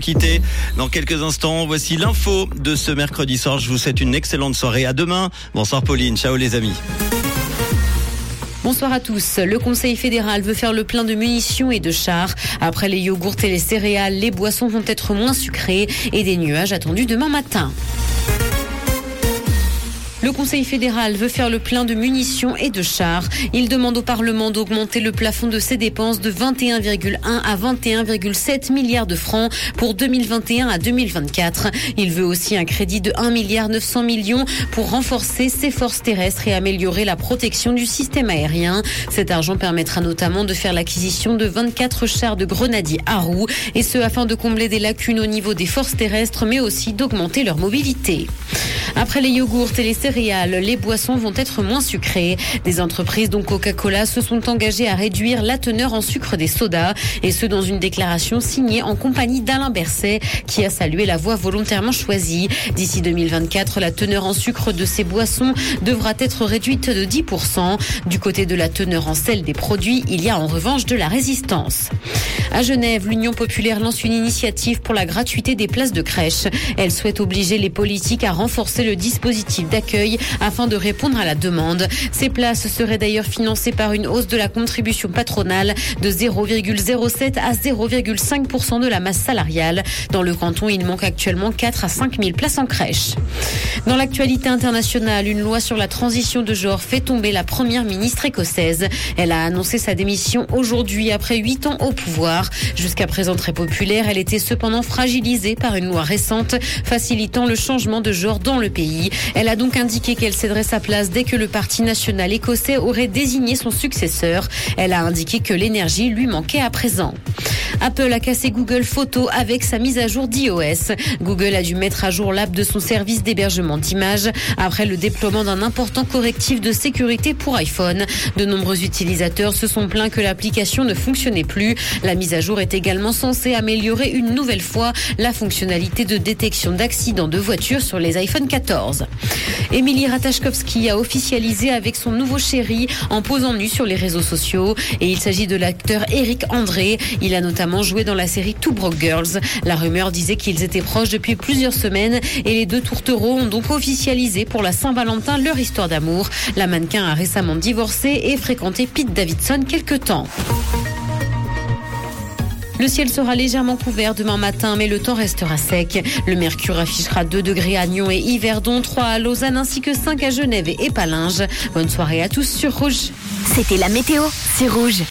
quitter. Dans quelques instants, voici l'info de ce mercredi soir. Je vous souhaite une excellente soirée. À demain. Bonsoir Pauline. Ciao les amis. Bonsoir à tous. Le Conseil fédéral veut faire le plein de munitions et de chars. Après les yogourts et les céréales, les boissons vont être moins sucrées et des nuages attendus demain matin. Le Conseil fédéral veut faire le plein de munitions et de chars. Il demande au Parlement d'augmenter le plafond de ses dépenses de 21,1 à 21,7 milliards de francs pour 2021 à 2024. Il veut aussi un crédit de 1 milliard 900 millions pour renforcer ses forces terrestres et améliorer la protection du système aérien. Cet argent permettra notamment de faire l'acquisition de 24 chars de grenadiers à roues et ce afin de combler des lacunes au niveau des forces terrestres mais aussi d'augmenter leur mobilité. Après les yogourts et les boissons vont être moins sucrées. Des entreprises dont Coca-Cola se sont engagées à réduire la teneur en sucre des sodas et ce dans une déclaration signée en compagnie d'Alain Berset qui a salué la voie volontairement choisie. D'ici 2024, la teneur en sucre de ces boissons devra être réduite de 10%. Du côté de la teneur en sel des produits, il y a en revanche de la résistance. À Genève, l'Union populaire lance une initiative pour la gratuité des places de crèche. Elle souhaite obliger les politiques à renforcer le dispositif d'accueil afin de répondre à la demande. Ces places seraient d'ailleurs financées par une hausse de la contribution patronale de 0,07 à 0,5% de la masse salariale. Dans le canton, il manque actuellement 4 à 5 000 places en crèche. Dans l'actualité internationale, une loi sur la transition de genre fait tomber la première ministre écossaise. Elle a annoncé sa démission aujourd'hui après 8 ans au pouvoir. Jusqu'à présent très populaire, elle était cependant fragilisée par une loi récente facilitant le changement de genre dans le pays. Elle a donc indiqué qu'elle céderait sa place dès que le Parti national écossais aurait désigné son successeur. Elle a indiqué que l'énergie lui manquait à présent. Apple a cassé Google Photos avec sa mise à jour d'iOS. Google a dû mettre à jour l'app de son service d'hébergement d'images après le déploiement d'un important correctif de sécurité pour iPhone. De nombreux utilisateurs se sont plaints que l'application ne fonctionnait plus. La mise à jour est également censée améliorer une nouvelle fois la fonctionnalité de détection d'accidents de voitures sur les iPhone 14. Émilie Ratajkowski a officialisé avec son nouveau chéri en posant nu sur les réseaux sociaux et il s'agit de l'acteur Eric André. Il a notamment joué dans la série Two Broke Girls. La rumeur disait qu'ils étaient proches depuis plusieurs semaines et les deux tourtereaux ont donc officialisé pour la Saint-Valentin leur histoire d'amour. La mannequin a récemment divorcé et fréquenté Pete Davidson quelque temps. Le ciel sera légèrement couvert demain matin, mais le temps restera sec. Le mercure affichera 2 degrés à Nyon et Yverdon, 3 à Lausanne ainsi que 5 à Genève et Palinges. Bonne soirée à tous sur Rouge. C'était la météo, c'est Rouge.